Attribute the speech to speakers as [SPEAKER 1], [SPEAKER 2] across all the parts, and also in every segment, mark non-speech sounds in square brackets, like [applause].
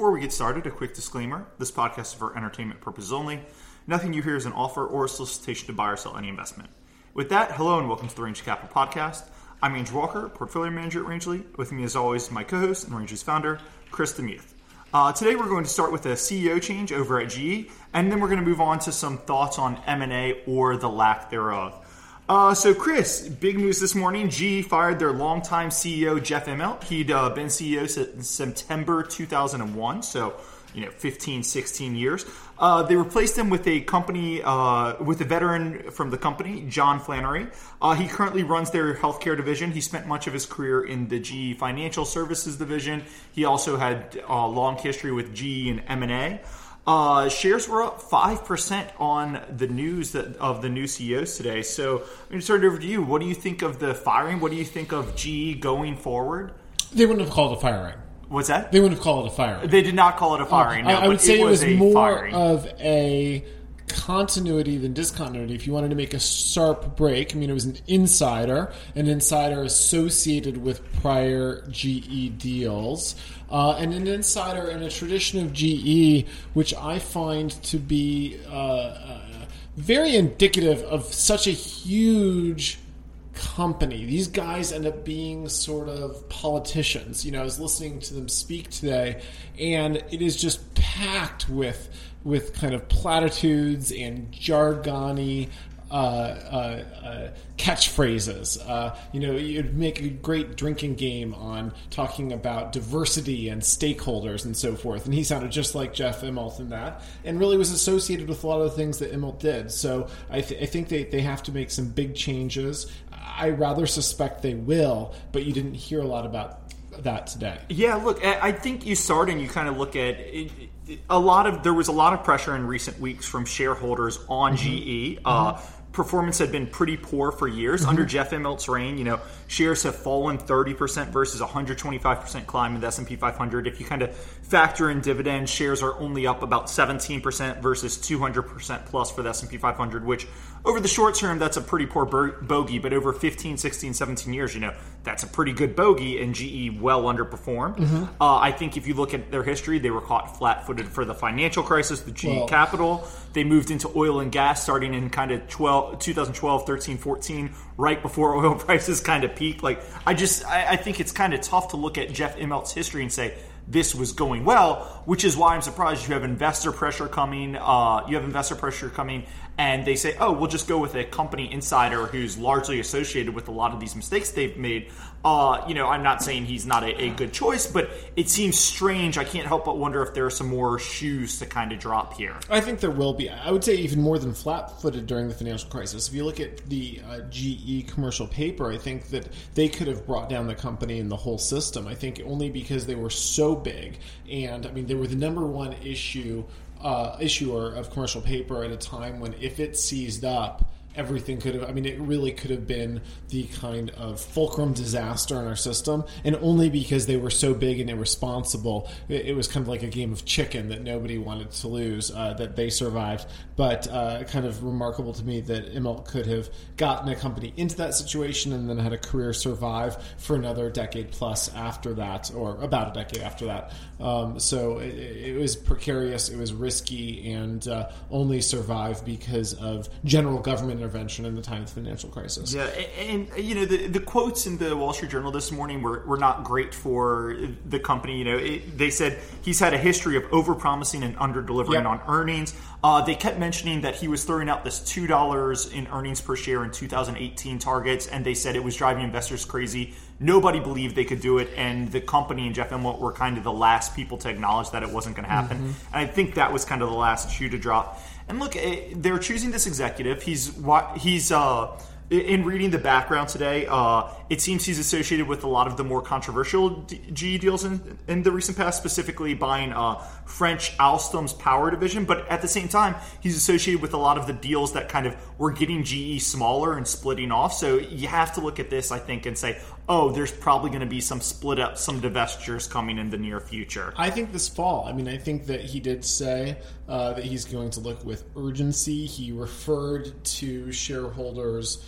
[SPEAKER 1] Before we get started, a quick disclaimer this podcast is for entertainment purposes only. Nothing you hear is an offer or a solicitation to buy or sell any investment. With that, hello and welcome to the Rangeley Capital Podcast. I'm Andrew Walker, portfolio manager at Rangeley. With me, as always, my co host and Rangeley's founder, Chris DeMuth. Uh, today, we're going to start with a CEO change over at GE, and then we're going to move on to some thoughts on M&A or the lack thereof. Uh, so, Chris, big news this morning. GE fired their longtime CEO, Jeff Immelt. He'd uh, been CEO since September 2001, so, you know, 15, 16 years. Uh, they replaced him with a company, uh, with a veteran from the company, John Flannery. Uh, he currently runs their healthcare division. He spent much of his career in the GE Financial Services division. He also had a long history with GE and M&A. Uh, shares were up five percent on the news that, of the new CEOs today. So I'm going to turn it over to you. What do you think of the firing? What do you think of GE going forward?
[SPEAKER 2] They wouldn't have called it a firing.
[SPEAKER 1] What's that?
[SPEAKER 2] They wouldn't have called it a firing.
[SPEAKER 1] They did not call it a firing.
[SPEAKER 2] Uh,
[SPEAKER 1] no,
[SPEAKER 2] I, I would say it was,
[SPEAKER 1] a
[SPEAKER 2] more
[SPEAKER 1] firing.
[SPEAKER 2] of a continuity than discontinuity. If you wanted to make a sharp break, I mean, it was an insider, an insider associated with prior GE deals, uh, and an insider in a tradition of GE, which I find to be uh, uh, very indicative of such a huge company. These guys end up being sort of politicians. You know, I was listening to them speak today, and it is just packed with with kind of platitudes and jargony. Uh, uh, uh, catchphrases. Uh, you know, you'd make a great drinking game on talking about diversity and stakeholders and so forth. And he sounded just like Jeff Immelt in that, and really was associated with a lot of the things that Immelt did. So I, th- I think they, they have to make some big changes. I rather suspect they will, but you didn't hear a lot about that today.
[SPEAKER 1] Yeah, look, I think you start and you kind of look at it, a lot of there was a lot of pressure in recent weeks from shareholders on GE. Uh, Performance had been pretty poor for years under Jeff Immelt's reign. You know, shares have fallen 30% versus 125% climb in the S&P 500. If you kind of factor in dividends, shares are only up about 17% versus 200% plus for the S&P 500, which over the short term that's a pretty poor bo- bogey, but over 15, 16, 17 years, you know, that's a pretty good bogey and GE well underperformed. Uh, I think if you look at their history, they were caught flat-footed for the financial crisis, the GE
[SPEAKER 2] Well-
[SPEAKER 1] capital. They moved into oil and gas starting in kind of 12, 2012, 13, 14, right before [laughs] oil prices kind of peaked. Like, I just, I, I think it's kind of tough to look at Jeff Immelt's history and say, this was going well, which is why I'm surprised you have investor pressure coming. Uh, you have investor pressure coming, and they say, "Oh, we'll just go with a company insider who's largely associated with a lot of these mistakes they've made." Uh, you know, I'm not saying he's not a, a good choice, but it seems strange. I can't help but wonder if there are some more shoes to kind of drop here.
[SPEAKER 2] I think there will be. I would say even more than flat-footed during the financial crisis. If you look at the uh, GE commercial paper, I think that they could have brought down the company and the whole system. I think only because they were so big, and I mean they were the number one issue uh, issuer of commercial paper at a time when if it seized up. Everything could have, I mean, it really could have been the kind of fulcrum disaster in our system. And only because they were so big and irresponsible, it, it was kind of like a game of chicken that nobody wanted to lose, uh, that they survived. But uh, kind of remarkable to me that Immelt could have gotten a company into that situation and then had a career survive for another decade plus after that, or about a decade after that. Um, so it, it was precarious, it was risky, and uh, only survived because of general government intervention in the time of the financial crisis.
[SPEAKER 1] Yeah, and, and you know the the quotes in the Wall Street Journal this morning were, were not great for the company. You know, it, they said he's had a history of overpromising and underdelivering
[SPEAKER 2] Yep.
[SPEAKER 1] on earnings. Uh, they kept mentioning that he was throwing out this two dollars in earnings per share in 2018 targets, and they said it was driving investors crazy. Nobody believed they could do it, and the company and Jeff Immelt were kind of the last people to acknowledge that it wasn't going to happen.
[SPEAKER 2] Mm-hmm.
[SPEAKER 1] And I think that was kind of the last shoe to drop. And look, eh, they're choosing this executive. He's he's uh, in reading the background today. Uh, it seems he's associated with a lot of the more controversial GE deals in, in the recent past, specifically buying uh, French Alstom's power division. But at the same time, he's associated with a lot of the deals that kind of were getting GE smaller and splitting off. So you have to look at this, I think, and say, oh, there's probably going to be some split up, some divestitures coming in the near future.
[SPEAKER 2] I think this fall. I mean, I think that he did say uh, that he's going to look with urgency. He referred to shareholders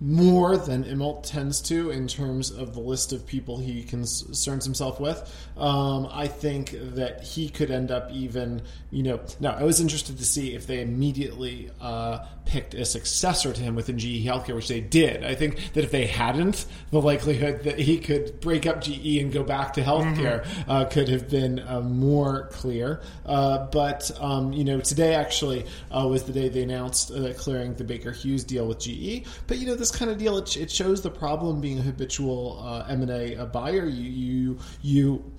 [SPEAKER 2] more than Immelt tends to in terms of the list of people he concerns himself with. Um, I think that he could end up even, you know. Now, I was interested to see if they immediately uh, picked a successor to him within GE Healthcare, which they did. I think that if they hadn't, the likelihood that he could break up GE and go back to healthcare mm-hmm. uh, could have been uh, more clear. Uh, but, um, you know, today actually uh, was the day they announced uh, clearing the Baker Hughes deal with GE. But, you know, this kind of deal, it, it shows the problem being a habitual uh, M&A buyer. You, you, you,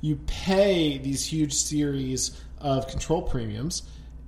[SPEAKER 2] you pay these huge series of control premiums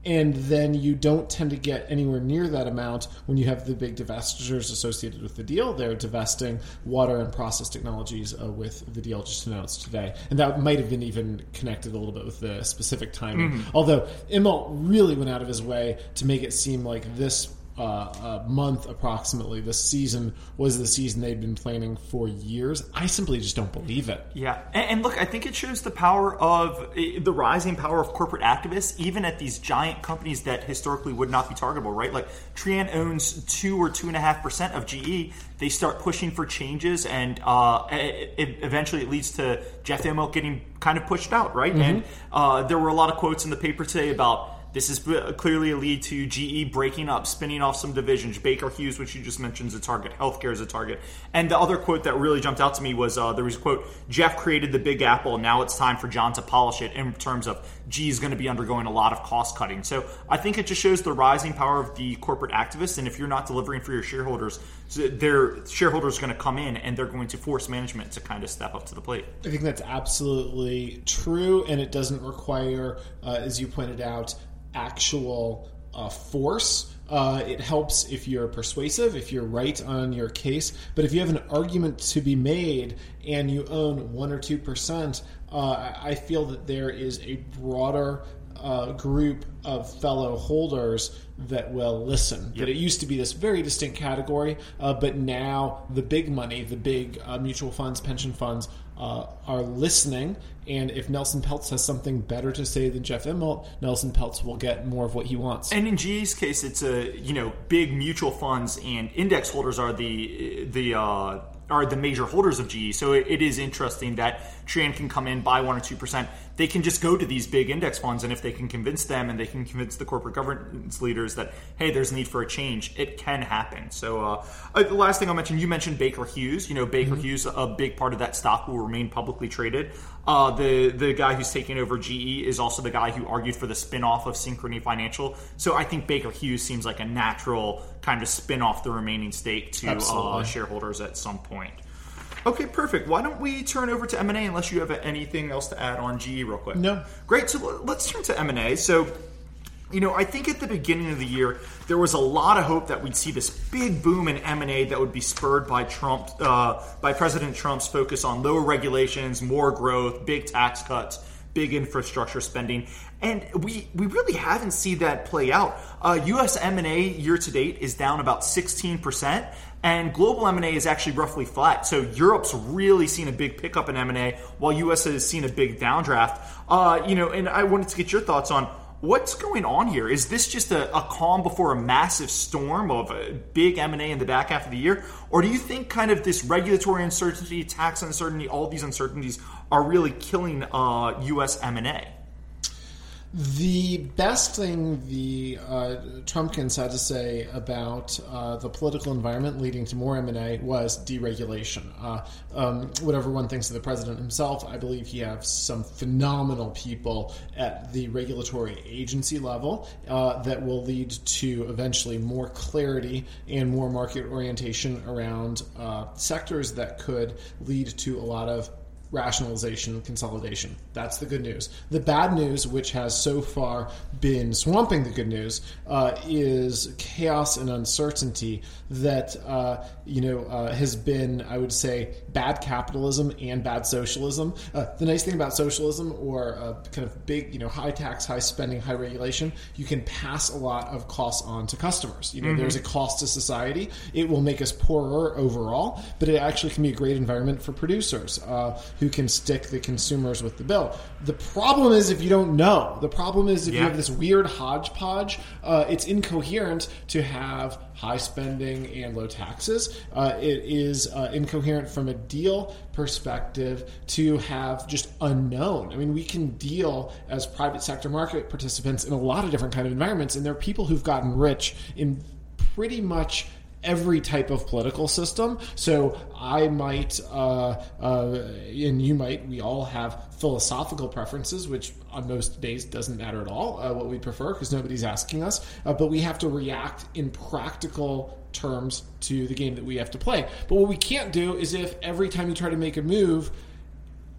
[SPEAKER 2] and then you don't tend to get anywhere near that amount when you have the big divestitures associated with the deal. They're divesting water and process technologies uh, with the deal just announced today, and that might have been even connected a little bit with the specific timing. Mm-hmm. Although Immelt really went out of his way to make it seem like this uh, a month approximately this season was the season they'd been planning for years. I simply just don't believe it.
[SPEAKER 1] Yeah, and, and, look, I think it shows the power of the rising power of corporate activists, even at these giant companies that historically would not be targetable. Right, like Trian owns two or two and a half percent of GE. They start pushing for changes, and uh, it, it eventually it leads to Jeff Immelt getting kind of pushed out. Right, mm-hmm. and uh, there were a lot of quotes in the paper today about this is clearly a lead to GE breaking up, spinning off some divisions. Baker Hughes, which you just mentioned, is a target. Healthcare is a target. And the other quote that really jumped out to me was uh, there was a quote Jeff created the big apple. Now it's time for John to polish it in terms of GE is going to be undergoing a lot of cost cutting. So I think it just shows the rising power of the corporate activists. And if you're not delivering for your shareholders, their shareholders are going to come in and they're going to force management to kind of step up to the plate.
[SPEAKER 2] I think that's absolutely true. And it doesn't require, uh, as you pointed out, actual uh, force. Uh, it helps if you're persuasive, if you're right on your case. But if you have an argument to be made and you own one or two percent, uh, I feel that there is a broader uh, group of fellow holders that will listen. Yep. That it used to be this very distinct category, uh, but now the big money, the big uh, mutual funds, pension funds, uh, are listening. And if Nelson Peltz has something better to say than Jeff Immelt, Nelson Peltz will get more of what he wants.
[SPEAKER 1] And in GE's case, it's a you know big mutual funds and index holders are the the uh, are the major holders of GE. So it, it is interesting that Trian can come in, buy one or two percent. They can just go to these big index funds, and if they can convince them and they can convince the corporate governance leaders that hey, there's a need for a change, it can happen. So uh, uh, the last thing I'll mention, you mentioned Baker Hughes. You know, Baker mm-hmm. Hughes, a big part of that stock will remain publicly traded. Uh, the the guy who's taking over GE is also the guy who argued for the spinoff of Synchrony Financial. So I think Baker Hughes seems like a natural kind of spin off the remaining stake to uh, shareholders at some point. Okay, perfect. Why don't we turn over to M and A unless you have anything else to add on GE real quick?
[SPEAKER 2] No.
[SPEAKER 1] Great. So let's turn to M and A. So, you know, I think at the beginning of the year there was a lot of hope that we'd see this big boom in M and A that would be spurred by Trump, uh, by President Trump's focus on lower regulations, more growth, big tax cuts, big infrastructure spending, and we we really haven't seen that play out. Uh, U.S. M and A year to date is down about sixteen percent and global M&A is actually roughly flat. So Europe's really seen a big pickup in M&A, while U.S. has seen a big downdraft. Uh, you know, and I wanted to get your thoughts on what's going on here. Is this just a, a calm before a massive storm of a big M&A in the back half of the year, or do you think kind of this regulatory uncertainty, tax uncertainty, all these uncertainties are really killing uh, U.S. M&A?
[SPEAKER 2] The best thing the uh, Trumpkins had to say about uh, the political environment leading to more M&A was deregulation. Uh, um, whatever one thinks of the president himself, I believe he has some phenomenal people at the regulatory agency level uh, that will lead to eventually more clarity and more market orientation around uh, sectors that could lead to a lot of rationalization and consolidation. That's the good news. The bad news, which has so far been swamping the good news, uh, is chaos and uncertainty that uh, you know uh, has been, I would say, bad capitalism and bad socialism. Uh, the nice thing about socialism or uh, kind of big, you know, high tax, high spending, high regulation, you can pass a lot of costs on to customers. You know, mm-hmm. there's a cost to society. It will make us poorer overall, but it actually can be a great environment for producers. Who can stick the consumers with the bill. The problem is if you don't know. The problem is if you have this weird hodgepodge, uh, it's incoherent to have high spending and low taxes. Uh, it is uh, incoherent from a deal perspective to have just unknown. I mean, we can deal as private sector market participants in a lot of different kind of environments, and there are people who've gotten rich in pretty much every type of political system. So I might, uh, uh, and you might, we all have philosophical preferences, which on most days doesn't matter at all uh, what we prefer because nobody's asking us. Uh, but we have to react in practical terms to the game that we have to play. But what we can't do is if every time you try to make a move,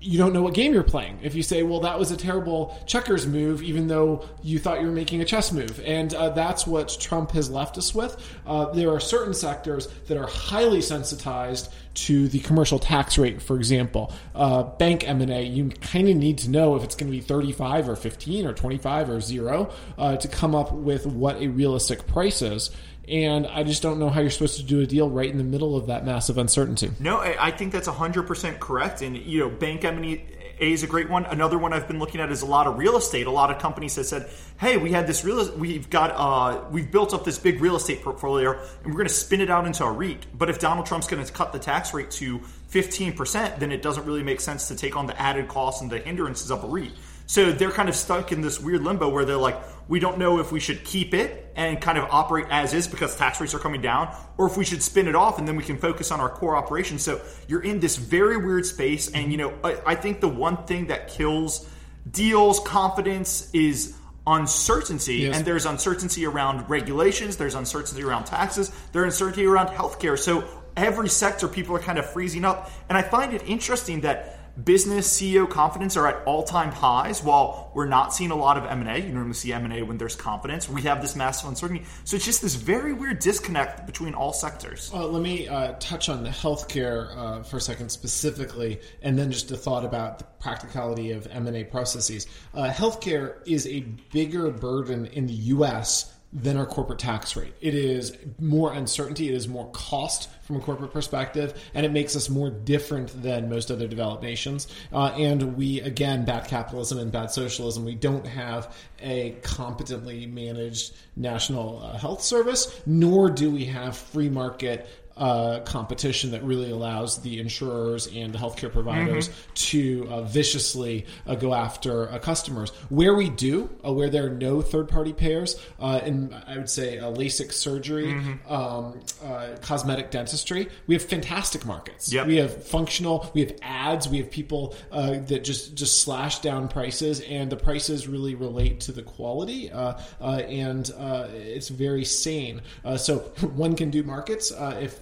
[SPEAKER 2] you don't know what game you're playing. If you say, well, that was a terrible checkers move, even though you thought you were making a chess move. And uh, that's what Trump has left us with. Uh, there are certain sectors that are highly sensitized to the commercial tax rate, for example. Uh, bank M&A, you kind of need to know if it's going to be 35 or 15 or 25 or zero uh, to come up with what a realistic price is. And I just don't know how you're supposed to do a deal right in the middle of that massive uncertainty.
[SPEAKER 1] No, I think that's 100% correct. And, you know, bank M&A is a great one. Another one I've been looking at is a lot of real estate. A lot of companies have said, hey, we had this real, we've got, uh, we've built up this big real estate portfolio and we're going to spin it out into a REIT. But if Donald Trump's going to cut the tax rate to 15%, then it doesn't really make sense to take on the added costs and the hindrances of a REIT. So they're kind of stuck in this weird limbo where they're like, we don't know if we should keep it and kind of operate as is because tax rates are coming down, or if we should spin it off and then we can focus on our core operations. So you're in this very weird space. And, you know, I, I think the one thing that kills deals, confidence is uncertainty.
[SPEAKER 2] Yes.
[SPEAKER 1] And there's uncertainty around regulations, there's uncertainty around taxes, there's uncertainty around healthcare. So every sector, people are kind of freezing up. And I find it interesting that business CEO confidence are at all-time highs while we're not seeing a lot of M&A. You normally see M&A when there's confidence. We have this massive uncertainty. So it's just this very weird disconnect between all sectors.
[SPEAKER 2] Uh, let me uh, touch on the healthcare uh, for a second specifically, and then just a thought about the practicality of M and A processes. Uh, healthcare is a bigger burden in the U.S. than our corporate tax rate. It is more uncertainty. It is more cost from a corporate perspective, and it makes us more different than most other developed nations. Uh, and we, again, bad capitalism and bad socialism. We don't have a competently managed national uh, health service, nor do we have free market uh, competition that really allows the insurers and the healthcare providers to uh, viciously uh, go after uh, customers. Where we do, uh, where there are no third party payers, uh, and I would say uh, LASIK surgery, um, uh, cosmetic dentistry, we have fantastic markets.
[SPEAKER 1] Yep.
[SPEAKER 2] We have functional, we have ads, we have people uh, that just, just slash down prices, and the prices really relate to the quality, uh, uh, and uh, it's very sane. Uh, so [laughs] one can do markets uh, if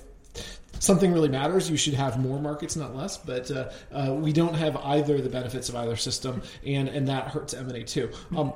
[SPEAKER 2] something really matters, you should have more markets, not less. But uh, uh, we don't have either the benefits of either system, and and that hurts M and A too. Um,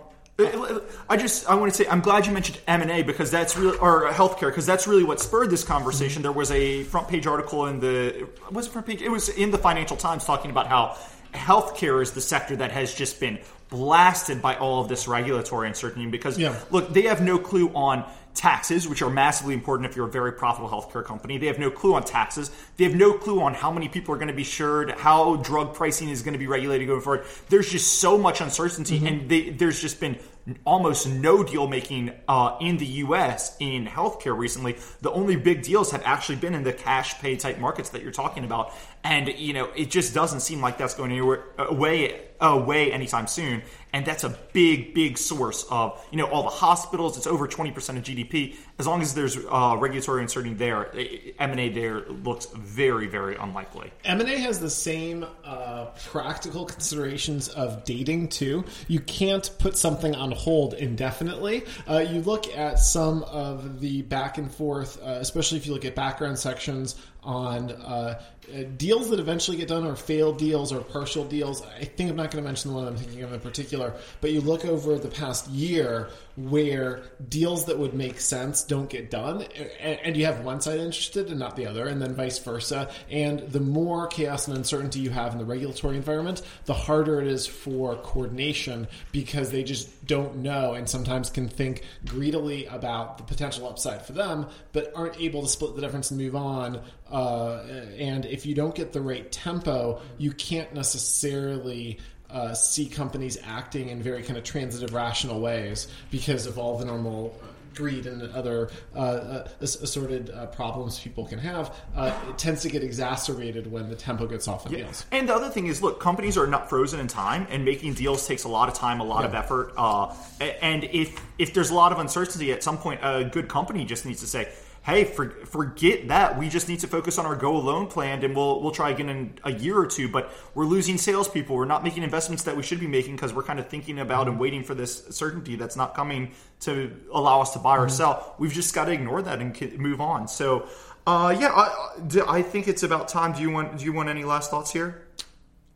[SPEAKER 1] I just I want to say I'm glad you mentioned M and A because that's really or healthcare because that's really what spurred this conversation. There was a front page article in the was it front page? It was in the Financial Times talking about how healthcare is the sector that has just been blasted by all of this regulatory uncertainty because
[SPEAKER 2] Yeah.
[SPEAKER 1] look they have no clue on taxes, which are massively important if you're a very profitable healthcare company. They have no clue on taxes. They have no clue on how many people are going to be insured, how drug pricing is going to be regulated going forward. There's just so much uncertainty, and they, there's just been almost no deal making uh, in the U.S. in healthcare recently. The only big deals have actually been in the cash pay type markets that you're talking about, and you know it just doesn't seem like that's going anywhere away away anytime soon. And that's a big, big source of you know all the hospitals. It's over twenty percent of GDP. As long as there's uh, regulatory uncertainty there, M and A there looks very, very unlikely.
[SPEAKER 2] M&A has the same uh, practical considerations of dating too. You can't put something on hold indefinitely. Uh, you look at some of the back and forth, uh, especially if you look at background sections on uh, Uh, deals that eventually get done are failed deals or partial deals. I think I'm not going to mention the one I'm thinking of in particular, but you look over the past year where deals that would make sense don't get done, and, and you have one side interested and not the other, and then vice versa. And the more chaos and uncertainty you have in the regulatory environment, the harder it is for coordination because they just don't know and sometimes can think greedily about the potential upside for them, but aren't able to split the difference and move on uh, and if you don't get the right tempo, you can't necessarily. Uh, see companies acting in very kind of transitive, rational ways because of all the normal greed and other uh, uh, assorted uh, problems people can have, uh, it tends to get exacerbated when the tempo gets off the deals.
[SPEAKER 1] And the other thing is, look, companies are not frozen in time, and making deals takes a lot of time, a lot of effort. Uh, and if if there's a lot of uncertainty, at some point, a good company just needs to say, hey, for, forget that. We just need to focus on our go alone plan, and we'll we'll try again in a year or two. But we're losing salespeople. We're not making investments that we should be making because we're kind of thinking about and waiting for this certainty that's not coming to allow us to buy or sell. We've just got to ignore that and move on. So, uh, yeah, I, I think it's about time. Do you want do you want any last thoughts here?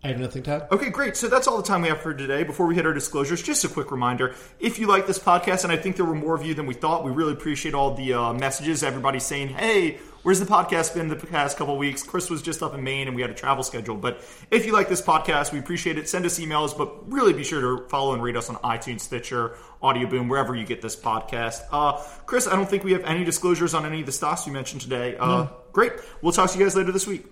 [SPEAKER 2] I have nothing to add.
[SPEAKER 1] Okay, great. So that's all the time we have for today. Before we hit our disclosures, just a quick reminder: if you like this podcast, and I think there were more of you than we thought, we really appreciate all the uh, messages. Everybody saying, "Hey, where's the podcast been the past couple weeks?" Chris was just up in Maine, and we had a travel schedule. But if you like this podcast, we appreciate it. Send us emails, but really be sure to follow and rate us on iTunes, Stitcher, Audio Boom, wherever you get this podcast. Uh, Chris, I don't think we have any disclosures on any of the stocks you mentioned today. Uh, no. Great. We'll talk to you guys later this week.